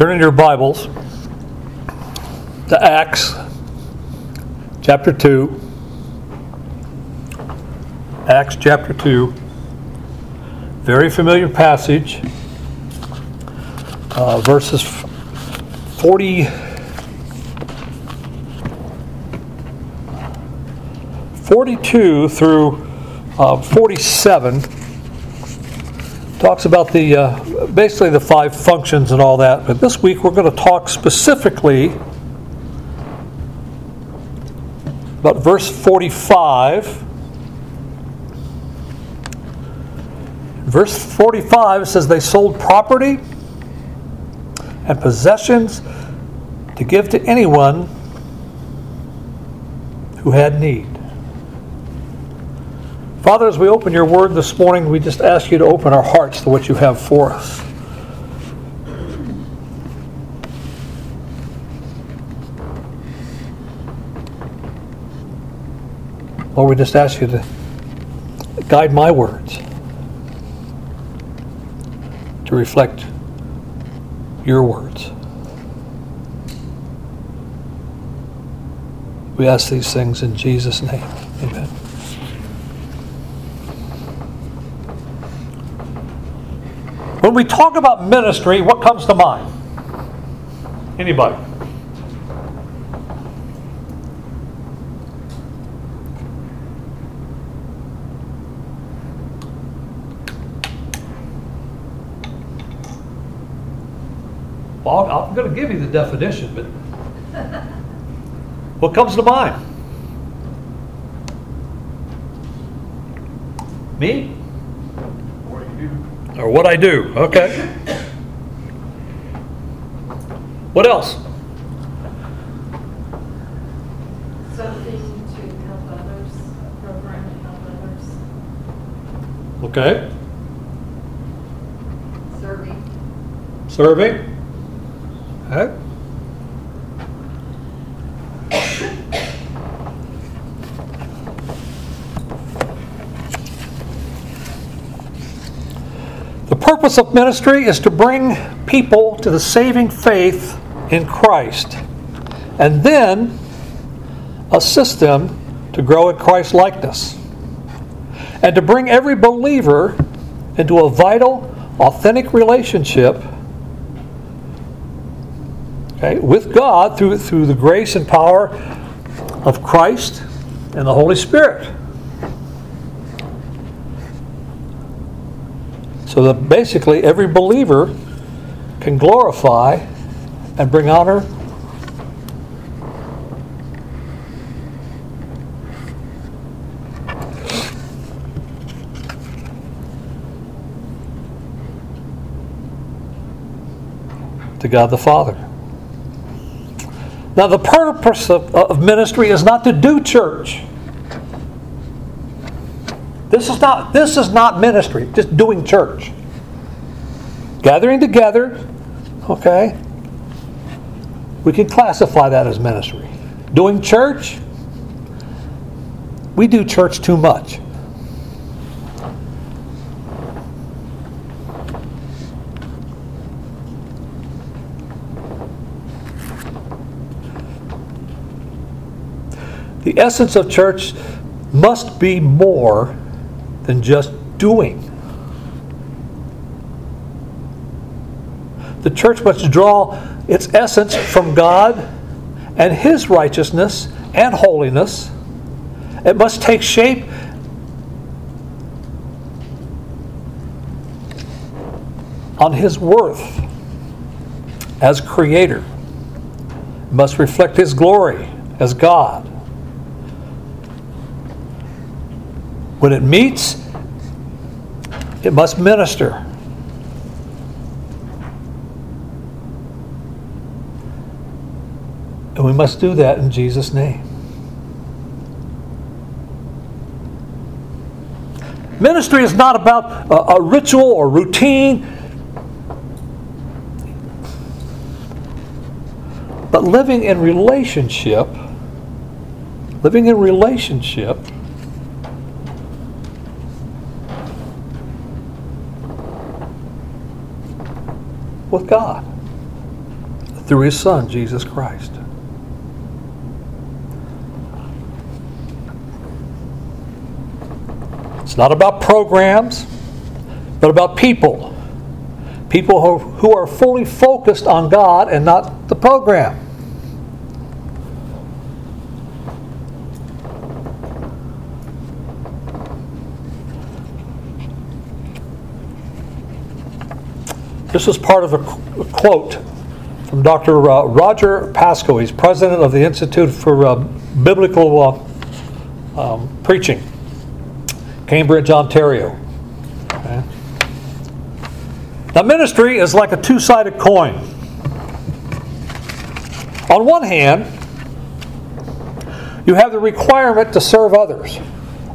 Turn in your Bibles to Acts chapter 2. Acts chapter 2. Very familiar passage. Uh, verses 40. 42 through uh, 47 talks about the uh, basically the five functions and all that. But this week we're going to talk specifically about verse 45. Verse 45 says they sold property and possessions to give to anyone who had need. Father, as we open your word this morning, we just ask you to open our hearts to what you have for us. Lord, we just ask you to guide my words to reflect your words. We ask these things in Jesus' name. Amen. When we talk about ministry, what comes to mind? Anybody? Well, I'm going to give you the definition, but what comes to mind? Me? Or what I do. Okay. What else? Something to help others, a program to help others, Okay. serving, Serving. Okay. The purpose of ministry is to bring people to the saving faith in Christ and then assist them to grow in Christ likeness and to bring every believer into a vital, authentic relationship okay, with God through, through the grace and power of Christ and the Holy Spirit. So that basically every believer can glorify and bring honor to God the Father. Now, the purpose of, of ministry is not to do church. This is not this is not ministry, just doing church. Gathering together, okay? We can classify that as ministry. Doing church, we do church too much. The essence of church must be more than just doing. The church must draw its essence from God and His righteousness and holiness. It must take shape on His worth as Creator. Must reflect His glory as God. When it meets, it must minister. And we must do that in Jesus' name. Ministry is not about a, a ritual or routine, but living in relationship, living in relationship with God. through his Son, Jesus Christ. It's not about programs, but about people. People who, who are fully focused on God and not the program. This is part of a quote from Dr. Uh, Roger Pascoe. He's president of the Institute for uh, Biblical uh, um, Preaching, Cambridge, Ontario. Okay. Ministry is like a two sided coin. On one hand, you have the requirement to serve others.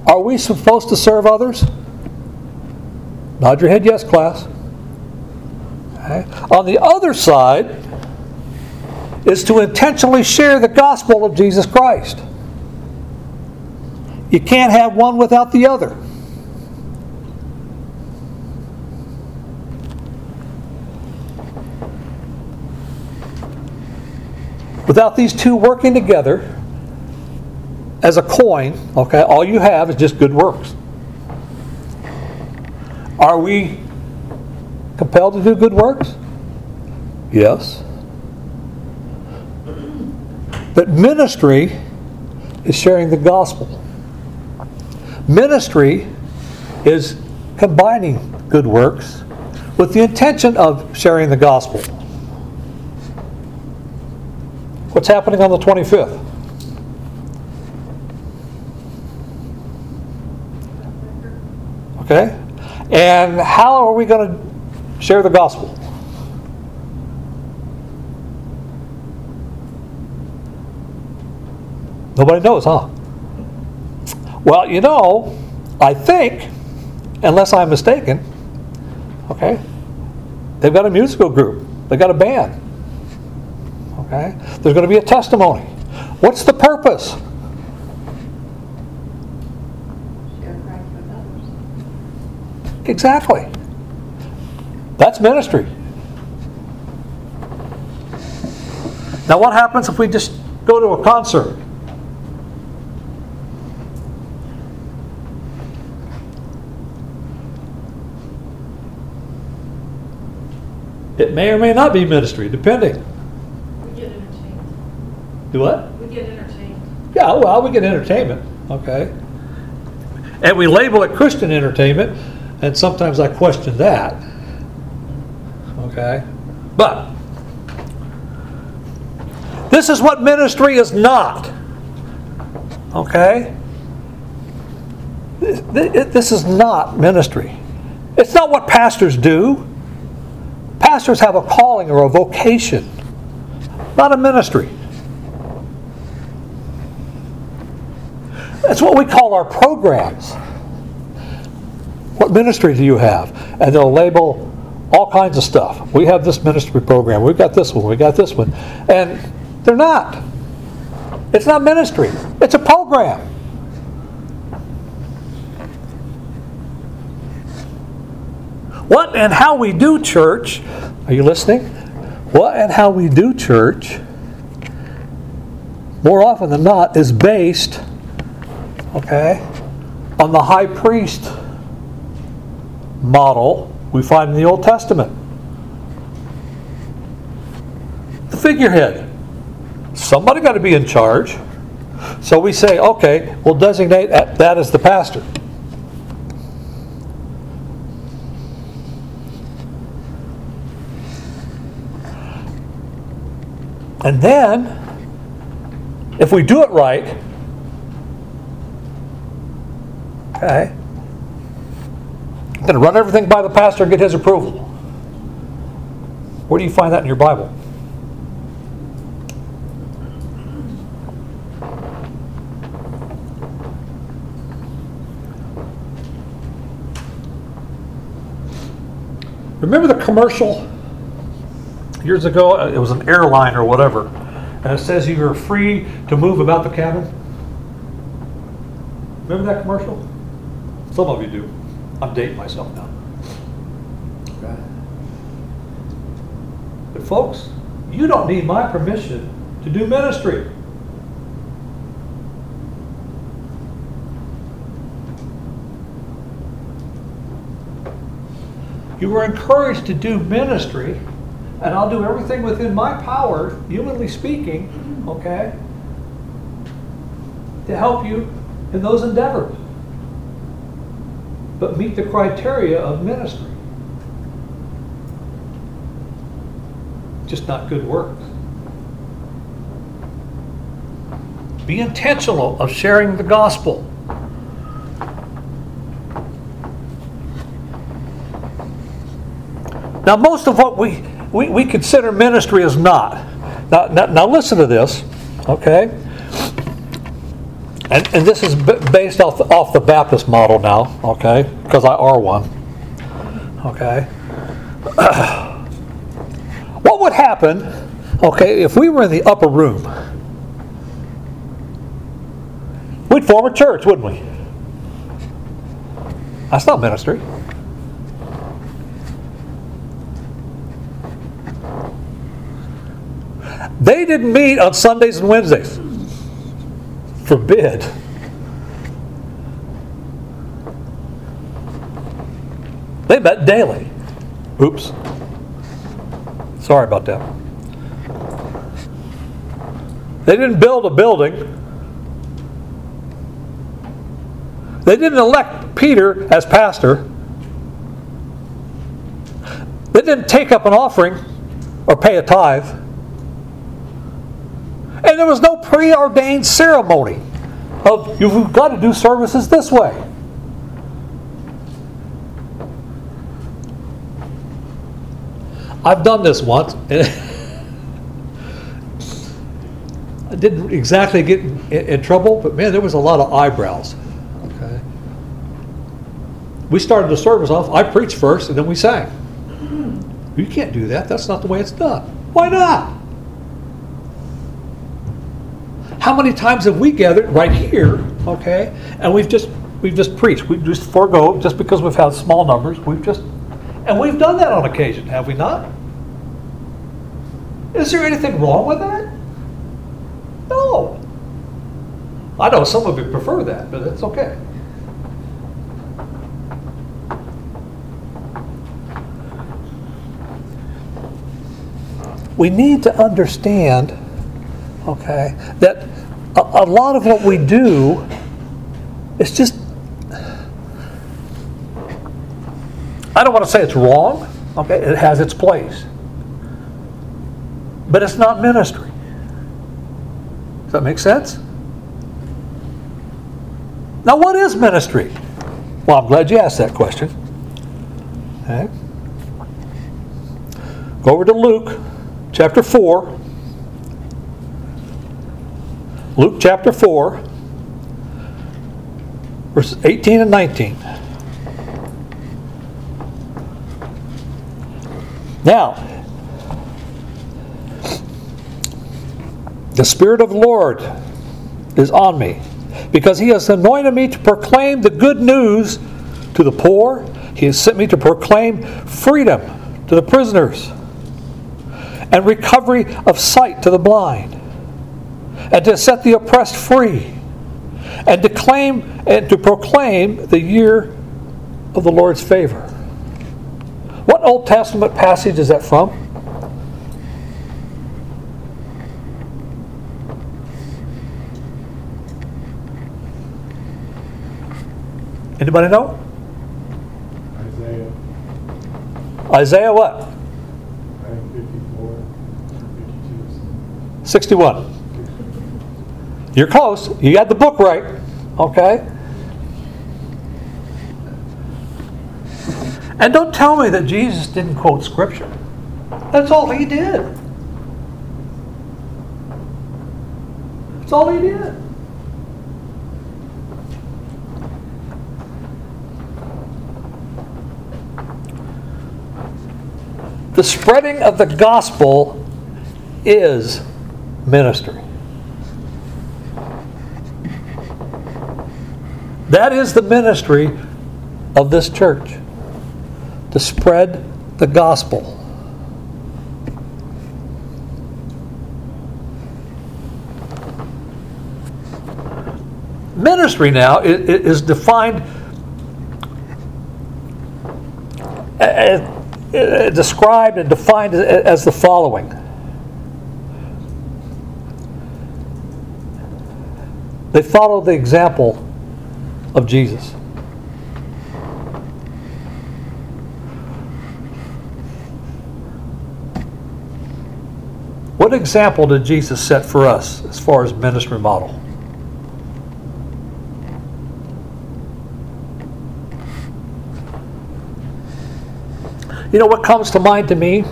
Are we supposed to serve others? Nod your head, yes, class. On the other side is to intentionally share the gospel of Jesus Christ. You can't have one without the other. Without these two working together as a coin, okay, all you have is just good works. Are we compelled to do good works? Yes. But ministry is sharing the gospel. Ministry is combining good works with the intention of sharing the gospel. What's happening on the 25th? Okay? And how are we going to share the gospel? Nobody knows, huh? Well, you know, I think, unless I'm mistaken, okay, they've got a musical group, they've got a band. Okay? There's going to be a testimony. What's the purpose? Share Christ with others. Exactly. That's ministry. Now, what happens if we just go to a concert? It may or may not be ministry, depending. We get entertained. Do what? We get entertained. Yeah, well, we get entertainment, okay? And we label it Christian entertainment, and sometimes I question that. Okay? But this is what ministry is not. Okay? Th- th- This is not ministry. It's not what pastors do. Pastors have a calling or a vocation, not a ministry. That's what we call our programs. What ministry do you have? And they'll label all kinds of stuff. We have this ministry program. We've got this one. We got this one. And they're not. It's not ministry. It's a program. What and how we do church, are you listening? What and how we do church, more often than not, is based okay, on the high priest model we find in the Old Testament. The figurehead. Somebody got to be in charge. So we say, okay, we'll designate that as the pastor. And then, if we do it right, Okay? Then run everything by the pastor and get his approval. Where do you find that in your Bible? Remember the commercial years ago? It was an airline or whatever. And it says you are free to move about the cabin. Remember that commercial? Some of you do. I'm dating myself now. Okay. But folks, You don't need my permission to do ministry. You were encouraged to do ministry, and I'll do everything within my power, humanly speaking, okay, to help you in those endeavors. But meet the criteria of ministry. Just not good works. Be intentional of sharing the gospel. Now, most of what we, we, we consider ministry is not. Now, now, now listen to this, okay? And, and this is based off the, off the Baptist model now, okay? Because I are one, okay? what would happen, okay, if we were in the upper room? We'd form a church, wouldn't we? That's not ministry. They didn't meet on Sundays and Wednesdays. Forbid. They met daily. Oops. Sorry about that. They didn't build a building. They didn't elect Peter as pastor. They didn't take up an offering or pay a tithe. And there was no preordained ceremony of you've got to do services this way. I've done this once. I didn't exactly get in, in, trouble, but man, there was a lot of eyebrows. Okay. We started the service off. I preached first, and then we sang. You can't do that. That's not the way it's done. Why not? How many times have we gathered right here, okay, and we've just we've just preached. We just forego just because we've had small numbers. We've just and we've done that on occasion, have we not? Is there anything wrong with that? No. I know some of you prefer that, but it's okay. We need to understand, okay, that a, a lot of what we do is just I don't want to say it's wrong. Okay, it has its place. But it's not ministry. Does that make sense? Now, what is ministry? Well, I'm glad you asked that question. Okay. Go over to Luke chapter 4. Luke chapter 4, verses 18 and 19. Now, the Spirit of the Lord is on me because He has anointed me to proclaim the good news to the poor. He has sent me to proclaim freedom to the prisoners and recovery of sight to the blind and to set the oppressed free and to claim and to proclaim the year of the Lord's favor. What Old Testament passage is that from? Anybody know? Isaiah, Isaiah what? I 54, 52. 61. You're close. You got the book right. Okay? And don't tell me that Jesus didn't quote Scripture. That's all he did. That's all he did. The spreading of the gospel is ministry. That is the ministry of this church to spread the gospel. Ministry now is defined, described, and defined as the following. They follow the example of Jesus. What example did Jesus set for us as far as ministry model? You know what comes to mind to me?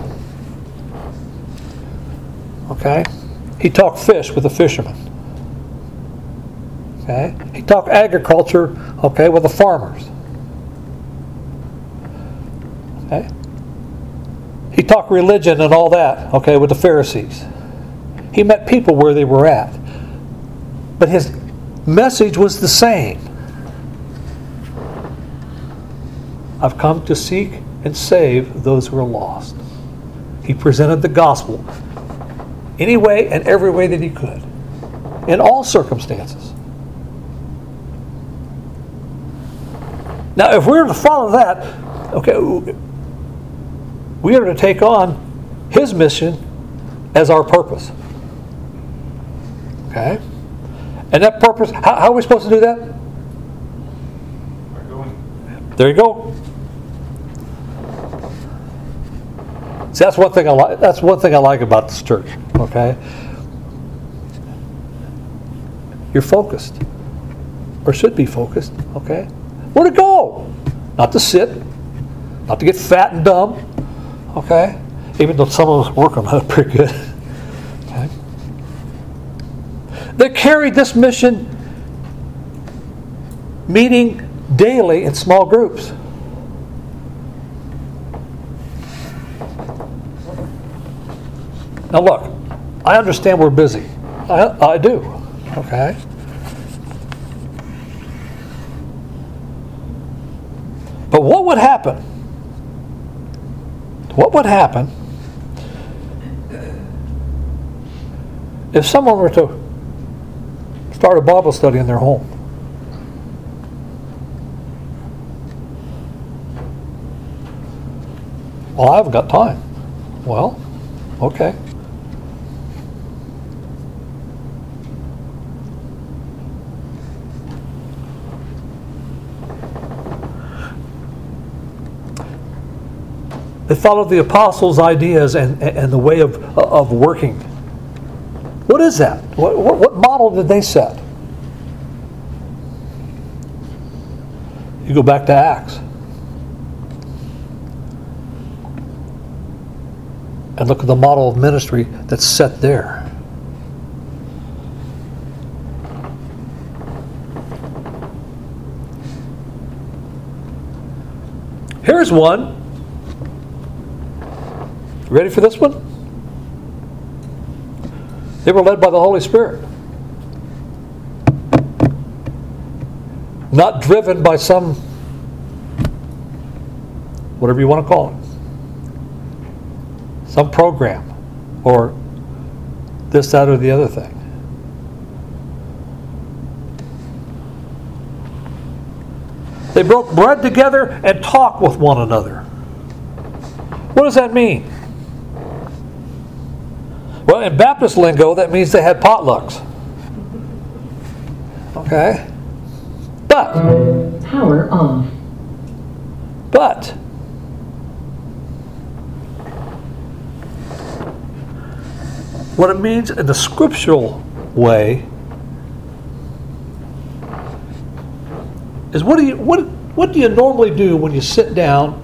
Okay? He talked fish with a fisherman. Okay? He talked agriculture, okay, with the farmers. Okay? He talked religion and all that, okay, with the Pharisees. He met people where they were at. But his message was the same. I've come to seek and save those who are lost. He presented the gospel any way and every way that he could, in all circumstances. Now, if we were to follow that, okay, we are to take on his mission as our purpose. Okay? And that purpose, how, how are we supposed to do that? There you go. See, that's one thing I like. That's one thing I like about this church. Okay, you're focused, or should be focused. Okay, where to go? Not to sit, not to get fat and dumb. Okay, even though some of us work on that pretty good. Okay, they carried this mission, meeting daily in small groups. Now, look, I understand we're busy. I, I do, okay? But what would happen? What would happen if someone were to start a Bible study in their home? Well, I haven't got time. Well, okay. They followed the apostles' ideas and, and the way of, of working. What is that? What, what, what model did they set? You go back to Acts. And look at the model of ministry that's set there. Here's one. Ready for this one? They were led by the Holy Spirit. Not driven by some, whatever you want to call it, some program or this, that, or the other thing. They broke bread together and talked with one another. What does that mean? Well, in Baptist lingo, that means they had potlucks. Okay? But, Power off. but, what it means in the scriptural way is what do you what what do you normally do when you sit down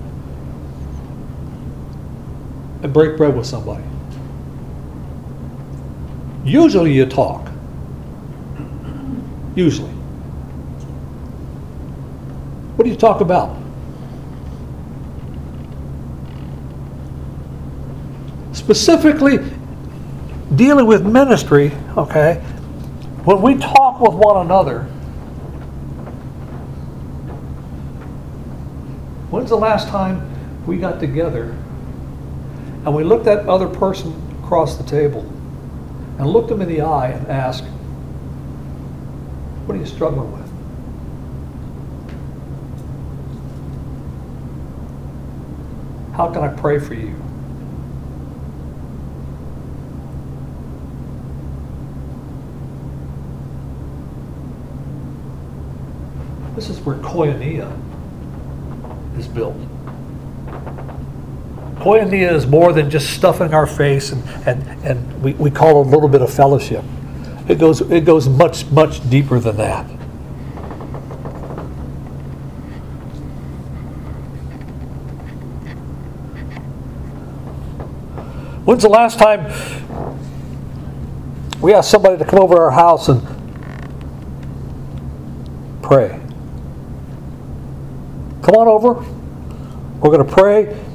and break bread with somebody? Usually you talk. Usually. What do you talk about? Specifically, dealing with ministry, okay, when we talk with one another, when's the last time we got together and we looked at other person across the table and looked them in the eye and asked, What are you struggling with? How can I pray for you? This is where koinonia is built. Koinonia is more than just stuffing our face and, and, and we, we call it a little bit of fellowship. It goes, it goes much, much deeper than that. When's the last time we asked somebody to come over to our house and pray? Come on over. We're going to pray.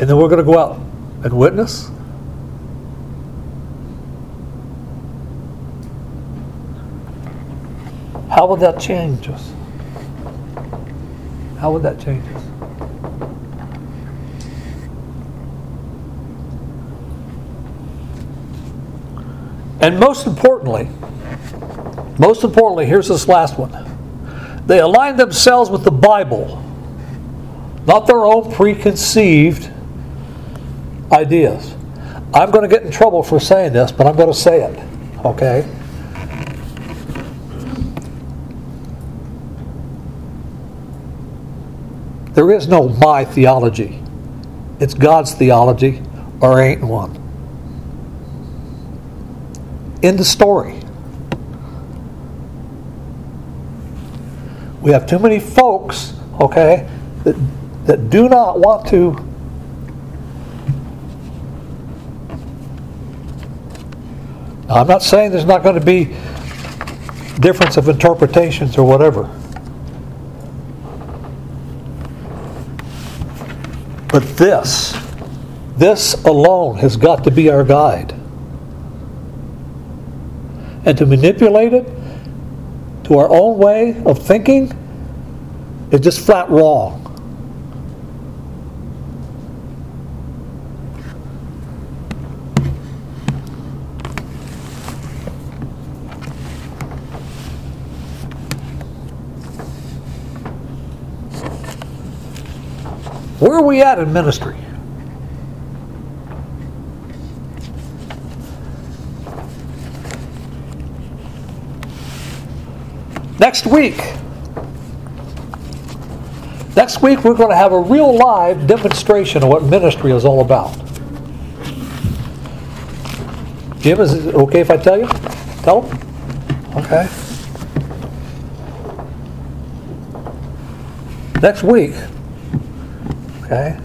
And then we're going to go out and witness. How would that change us? How would that change us? And most importantly, most importantly, here's this last one. They align themselves with the Bible, not their own preconceived ideas. I'm going to get in trouble for saying this, but I'm going to say it, okay? There is no my theology. It's God's theology, or ain't one. In the story. We have too many folks, okay, that, that do not want to Now, I'm not saying there's not going to be difference of interpretations or whatever. But this, this alone has got to be our guide. And to manipulate it to our own way of thinking is just flat wrong. Where are we at in ministry? Next week, next week we're going to have a real live demonstration of what ministry is all about. Jim, is it okay if I tell you? Tell him? Okay. Next week, Okay?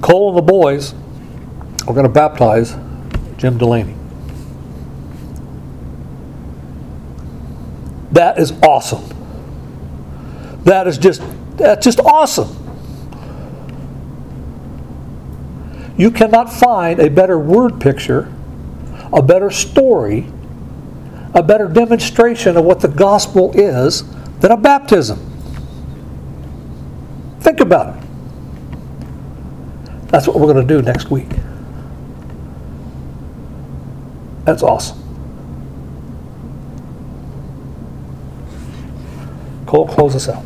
Cole and the boys are going to baptize Jim Delaney. That is awesome. That is just that's just awesome. You cannot find a better word picture, a better story, a better demonstration of what the gospel is than a baptism. Think about it. That's what we're going to do next week. That's awesome. Cole, close us out.